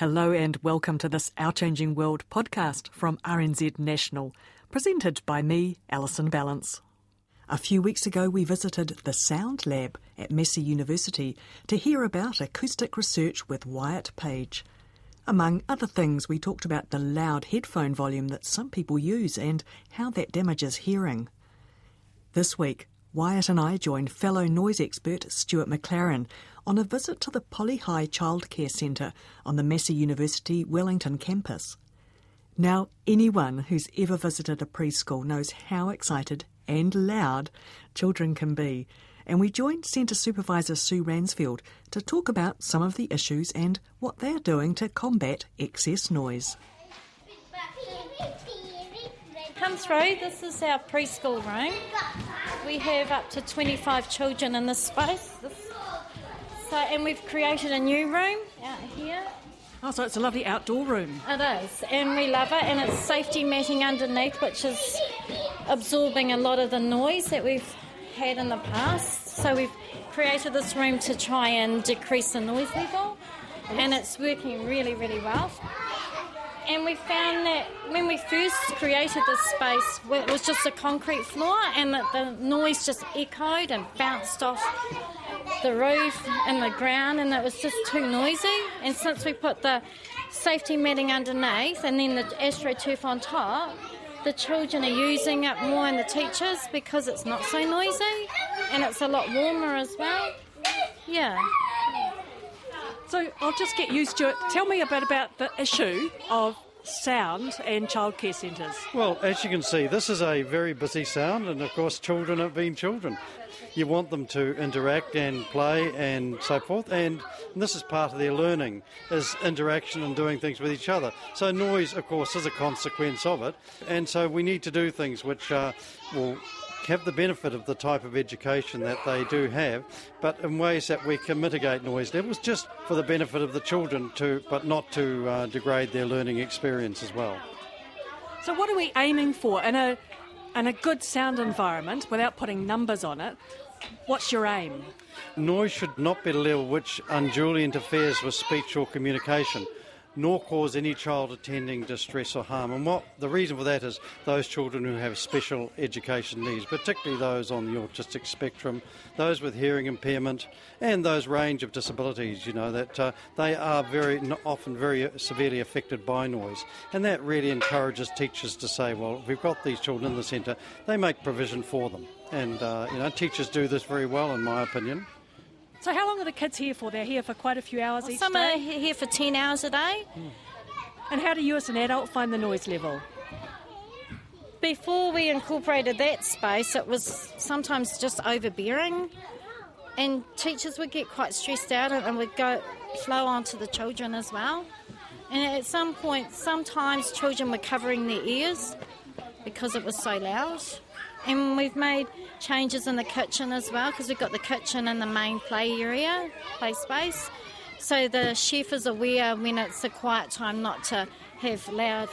Hello and welcome to this Our Changing World podcast from RNZ National, presented by me, Alison Ballance. A few weeks ago, we visited the Sound Lab at Massey University to hear about acoustic research with Wyatt Page. Among other things, we talked about the loud headphone volume that some people use and how that damages hearing. This week, Wyatt and I joined fellow noise expert Stuart McLaren on a visit to the Poly High Childcare Centre on the Massey University Wellington campus. Now, anyone who's ever visited a preschool knows how excited and loud children can be, and we joined Centre Supervisor Sue Ransfield to talk about some of the issues and what they're doing to combat excess noise. Come through, this is our preschool room. We have up to 25 children in this space. This, so, and we've created a new room out here. Oh, so it's a lovely outdoor room. It is, and we love it, and it's safety matting underneath, which is absorbing a lot of the noise that we've had in the past. So we've created this room to try and decrease the noise level, and it's working really, really well. And we found that when we first created this space, it was just a concrete floor, and that the noise just echoed and bounced off the roof and the ground, and it was just too noisy. And since we put the safety matting underneath and then the astroturf on top, the children are using it more and the teachers because it's not so noisy and it's a lot warmer as well. Yeah. So I'll just get used to it. Tell me a bit about the issue of sound and childcare centres. Well, as you can see, this is a very busy sound, and of course, children have been children. You want them to interact and play and so forth, and this is part of their learning is interaction and doing things with each other. So noise, of course, is a consequence of it, and so we need to do things which uh, will have the benefit of the type of education that they do have, but in ways that we can mitigate noise levels just for the benefit of the children, to, but not to uh, degrade their learning experience as well. So, what are we aiming for in a in a good sound environment without putting numbers on it? What's your aim? Noise should not be a level which unduly interferes with speech or communication nor cause any child attending distress or harm. And what the reason for that is those children who have special education needs, particularly those on the autistic spectrum, those with hearing impairment, and those range of disabilities. You know that uh, they are very often very severely affected by noise, and that really encourages teachers to say, well, if we've got these children in the centre, they make provision for them. And uh, you know, teachers do this very well, in my opinion. So, how long are the kids here for? They're here for quite a few hours well, each some day. Some are here for 10 hours a day. Mm. And how do you, as an adult, find the noise level? Before we incorporated that space, it was sometimes just overbearing, and teachers would get quite stressed out and would go flow onto the children as well. And at some point, sometimes children were covering their ears because it was so loud. And we've made changes in the kitchen as well because we've got the kitchen and the main play area, play space. So the chef is aware when it's a quiet time not to have loud,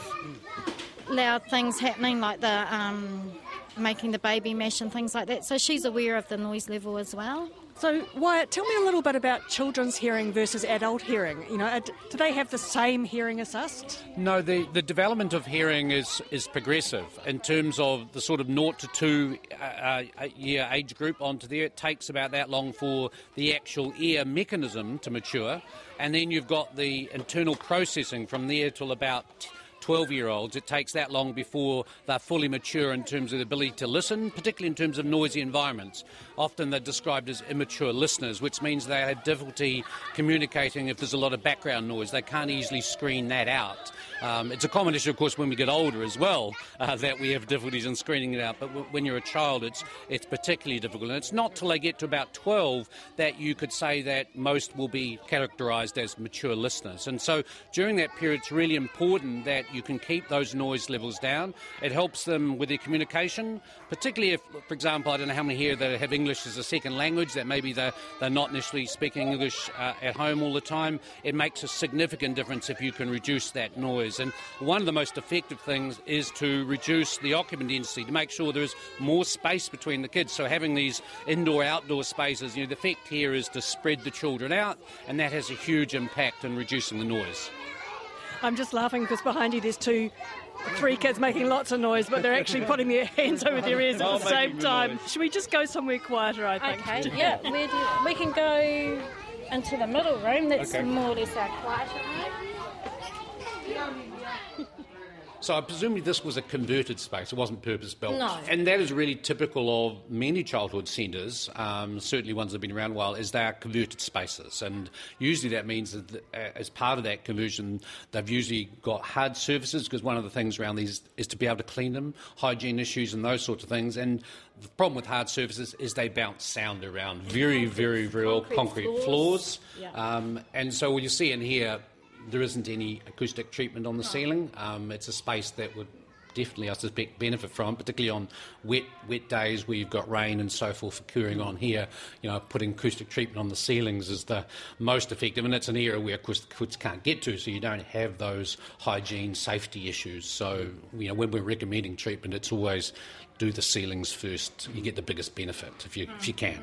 loud things happening like the um, making the baby mash and things like that. So she's aware of the noise level as well. So, Wyatt, tell me a little bit about children's hearing versus adult hearing. You know, do they have the same hearing as us? No, the, the development of hearing is, is progressive in terms of the sort of 0 to 2 uh, uh, year age group onto there. It takes about that long for the actual ear mechanism to mature. And then you've got the internal processing from there till about 12 year olds, it takes that long before they're fully mature in terms of the ability to listen, particularly in terms of noisy environments. Often they're described as immature listeners, which means they have difficulty communicating if there's a lot of background noise. They can't easily screen that out. Um, it's a common issue, of course, when we get older as well, uh, that we have difficulties in screening it out. But w- when you're a child, it's it's particularly difficult. And it's not till they get to about 12 that you could say that most will be characterised as mature listeners. And so during that period, it's really important that you can keep those noise levels down. It helps them with their communication, particularly if, for example, I don't know how many here that have English as a second language, that maybe they're, they're not necessarily speaking English uh, at home all the time. It makes a significant difference if you can reduce that noise. And one of the most effective things is to reduce the occupant density, to make sure there is more space between the kids. So having these indoor outdoor spaces, you know, the effect here is to spread the children out, and that has a huge impact in reducing the noise. I'm just laughing because behind you there's two, three kids making lots of noise, but they're actually putting their hands over their ears at the same time. Should we just go somewhere quieter? I think. Okay, yeah, where do you- we can go into the middle room. That's Okay. more or less our quieter room. So I presume this was a converted space. It wasn't purpose built. No. And that is really typical of many childhood centres, um, certainly ones that have been around a while, is they are converted spaces. And usually that means that uh, as part of that conversion, they've usually got hard surfaces because one of the things around these is to be able to clean them, hygiene issues and those sorts of things. And the problem with hard surfaces is they bounce sound around. Very, very, very well Concrete concrete floors. floors. Yeah. Um, and so what you see in here, there isn't any acoustic treatment on the ceiling. Um, it's a space that would definitely, I suspect, benefit from, particularly on wet wet days where you've got rain and so forth occurring on here. You know, putting acoustic treatment on the ceilings is the most effective, and it's an area where, of course, the kids can't get to, so you don't have those hygiene, safety issues. So, you know, when we're recommending treatment, it's always do the ceilings first. You get the biggest benefit if you if you can.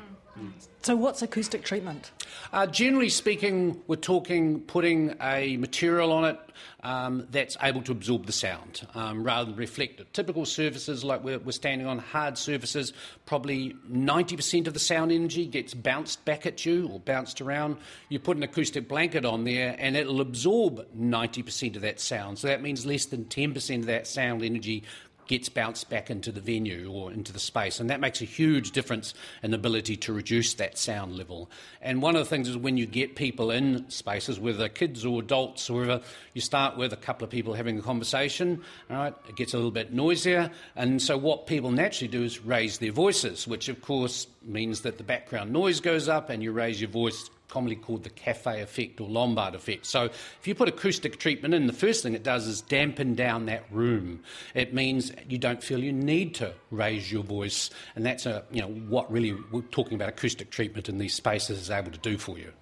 So, what's acoustic treatment? Uh, generally speaking, we're talking putting a material on it um, that's able to absorb the sound um, rather than reflect it. Typical surfaces, like we're, we're standing on, hard surfaces, probably 90% of the sound energy gets bounced back at you or bounced around. You put an acoustic blanket on there and it'll absorb 90% of that sound. So that means less than 10% of that sound energy gets bounced back into the venue or into the space. And that makes a huge difference in the ability to reduce that sound level. And one of the things is when you get people in spaces, whether kids or adults or whatever, you start with a couple of people having a conversation, all right, it gets a little bit noisier. And so what people naturally do is raise their voices, which of course means that the background noise goes up and you raise your voice commonly called the cafe effect or Lombard effect. So if you put acoustic treatment in, the first thing it does is dampen down that room. It means you don't feel you need to raise your voice, and that's a, you know what really we're talking about acoustic treatment in these spaces is able to do for you.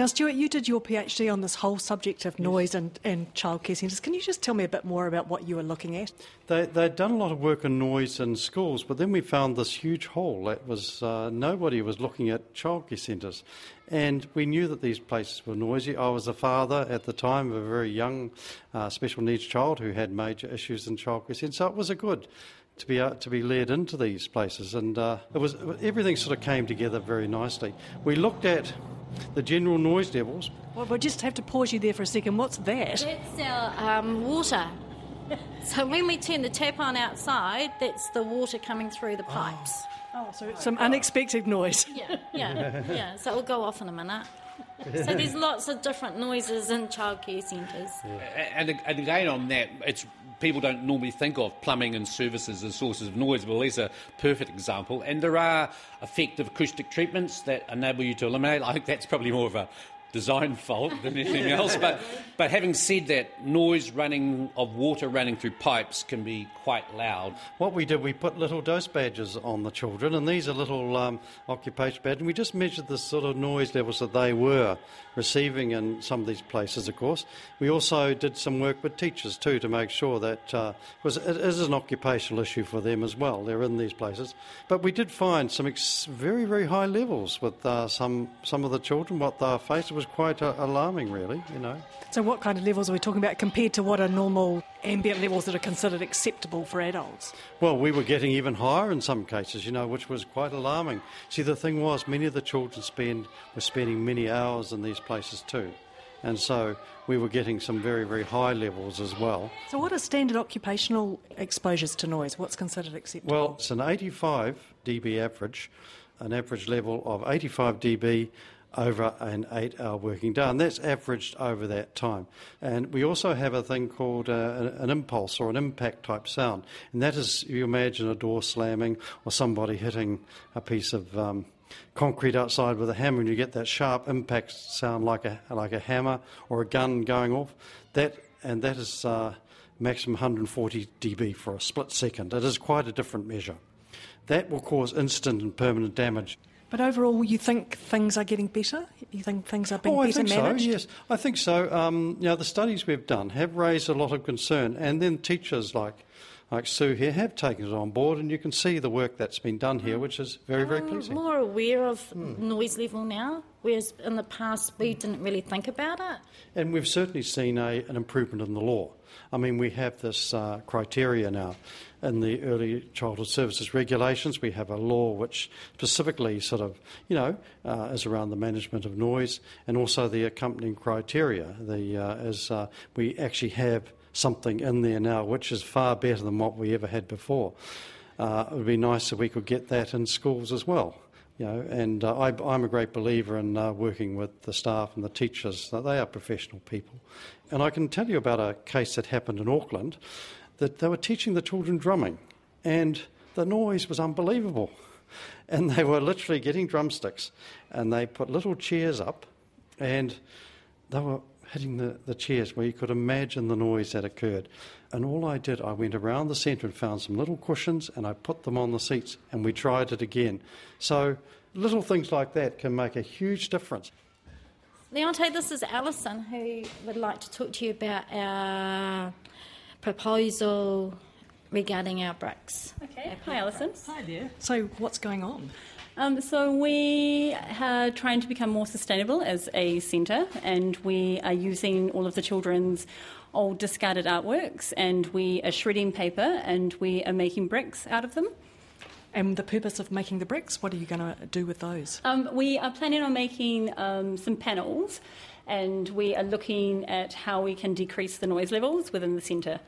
Now, Stuart, you did your PhD on this whole subject of noise and, and childcare centres. Can you just tell me a bit more about what you were looking at? They, they'd done a lot of work on noise in schools, but then we found this huge hole that was uh, nobody was looking at childcare centres. And we knew that these places were noisy. I was a father at the time of a very young uh, special needs child who had major issues in childcare centres, so it was a good to be uh, to be led into these places, and uh, it was everything sort of came together very nicely. We looked at the general noise levels. Well, we'll just have to pause you there for a second. What's that? That's our um, water. so when we turn the tap on outside, that's the water coming through the pipes. Oh, so some unexpected noise. Yeah, yeah, yeah. So it'll go off in a minute. So there's lots of different noises in childcare centres. And, and again, on that, it's people don't normally think of plumbing and services as sources of noise. Well, these are a perfect example. And there are effective acoustic treatments that enable you to eliminate. I think that's probably more of a design fault than anything else. But, but having said that, noise running of water running through pipes can be quite loud. What we did, we put little dose badges on the children, and these are little um, occupation badges, and we just measured the sort of noise levels that they were receiving in some of these places, of course. We also did some work with teachers too to make sure that, uh, because it is an occupational issue for them as well, they're in these places. But we did find some ex- very, very high levels with uh, some, some of the children. What they faced was quite uh, alarming, really, you know. So, what kind of levels are we talking about compared to what are normal ambient levels that are considered acceptable for adults? Well, we were getting even higher in some cases, you know, which was quite alarming. See, the thing was, many of the children spend were spending many hours in these places too, And so we were getting some very, very high levels as well. So, what are standard occupational exposures to noise? What's considered acceptable? Well, it's an 85 dB average, an average level of 85 dB over an eight hour working day, and that's averaged over that time. And we also have a thing called uh, an impulse or an impact type sound, and that is you imagine a door slamming or somebody hitting a piece of um, concrete outside with a hammer, and you get that sharp impact sound like a like a hammer or a gun going off. That and that is uh, maximum 140 dB for a split second. It is quite a different measure. That will cause instant and permanent damage. But overall, you think things are getting better? You think things are being oh, I better think managed? so. Yes, I think so. Um, you know, the studies we've done have raised a lot of concern, and then teachers like like Sue here have taken it on board, and you can see the work that's been done here, which is very, very pleasing. more aware of noise level now, whereas in the past we didn't really think about it. And we've certainly seen a, an improvement in the law. I mean, we have this uh, criteria now in the early childhood services regulations. We have a law which specifically sort of, you know, uh, is around the management of noise and also the accompanying criteria. The, uh, is, uh, we actually have something in there now which is far better than what we ever had before. Uh, it would be nice if we could get that in schools as well. You know, and uh, I, I'm a great believer in uh, working with the staff and the teachers. That they are professional people, and I can tell you about a case that happened in Auckland. That they were teaching the children drumming, and the noise was unbelievable. And they were literally getting drumsticks, and they put little chairs up, and they were hitting the, the chairs where you could imagine the noise that occurred. And all I did, I went around the centre and found some little cushions and I put them on the seats and we tried it again. So little things like that can make a huge difference. Leonte, this is Alison who would like to talk to you about our proposal regarding our bricks. Okay, hi Alison. Hi there. So, what's going on? Um, so we are trying to become more sustainable as a centre, and we are using all of the children's old discarded artworks, and we are shredding paper, and we are making bricks out of them. And the purpose of making the bricks, what are you going to do with those? Um, we are planning on making um, some panels, and we are looking at how we can decrease the noise levels within the centre.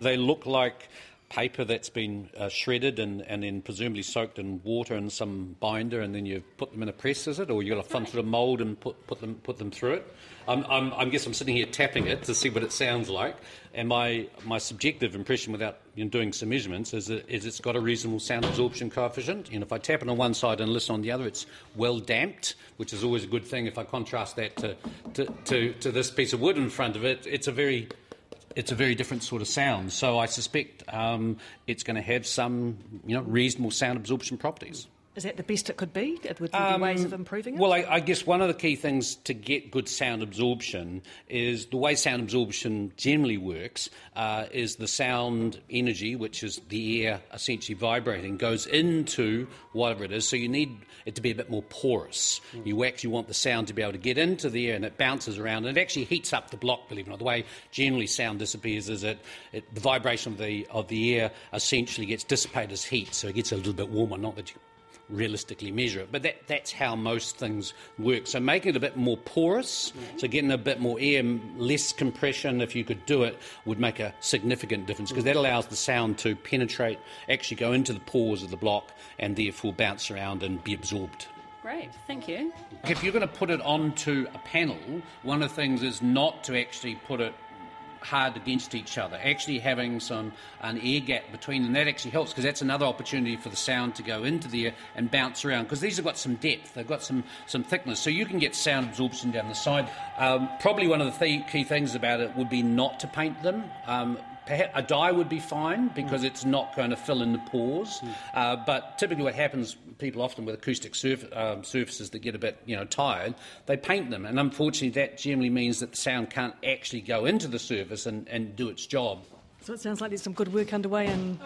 They look like paper that's been uh, shredded and, and then presumably soaked in water and some binder, and then you put them in a press, is it? Or you've got some sort of mould and put, put, them, put them through it? I'm, I'm, I guess I'm sitting here tapping it to see what it sounds like, and my, my subjective impression without you know, doing some measurements is, that, is it's got a reasonable sound absorption coefficient. And if I tap it on one side and listen on the other, it's well damped, which is always a good thing. If I contrast that to, to, to, to this piece of wood in front of it, it's a very it's a very different sort of sound. So I suspect um, it's going to have some, you know, reasonable sound absorption properties. Is that the best it could be? Would there be ways of improving it? Well, I, I guess one of the key things to get good sound absorption is the way sound absorption generally works uh, is the sound energy, which is the air essentially vibrating, goes into whatever it is. So you need it to be a bit more porous. You actually want the sound to be able to get into the air and it bounces around and it actually heats up the block, believe it or not. The way generally sound disappears is that it, the vibration of the, of the air essentially gets dissipated as heat, so it gets a little bit warmer. Not that you realistically measure it. But that, that's how most things work. So making it a bit more porous, mm-hmm. so getting a bit more air, less compression, if you could do it, would make a significant difference because that allows the sound to penetrate, actually go into the pores of the block, and therefore bounce around and be absorbed. Great, thank you. If you're going to put it onto a panel, one of the things is not to actually put it hard against each other. Actually, having some an air gap between them that actually helps because that's another opportunity for the sound to go into there and bounce around. Because these have got some depth, they've got some some thickness, so you can get sound absorption down the side. Um, probably one of the th- key things about it would be not to paint them. Um, a dye would be fine because it's not going to fill in the pores. Uh, but typically, what happens, people often with acoustic surf, um, surfaces that get a bit, you know, tired, they paint them, and unfortunately, that generally means that the sound can't actually go into the surface and, and do its job. So it sounds like there's some good work underway, and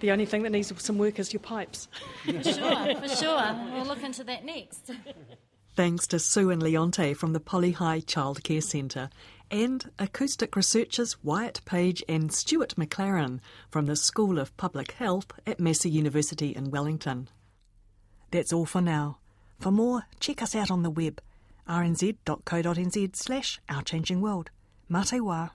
the only thing that needs some work is your pipes. For sure, for sure. We'll look into that next. Thanks to Sue and Leonte from the Poly High Childcare Centre and acoustic researchers Wyatt Page and Stuart McLaren from the School of Public Health at Massey University in Wellington. That's all for now. For more, check us out on the web rnz.co.nz slash Our Changing World. Mate wā.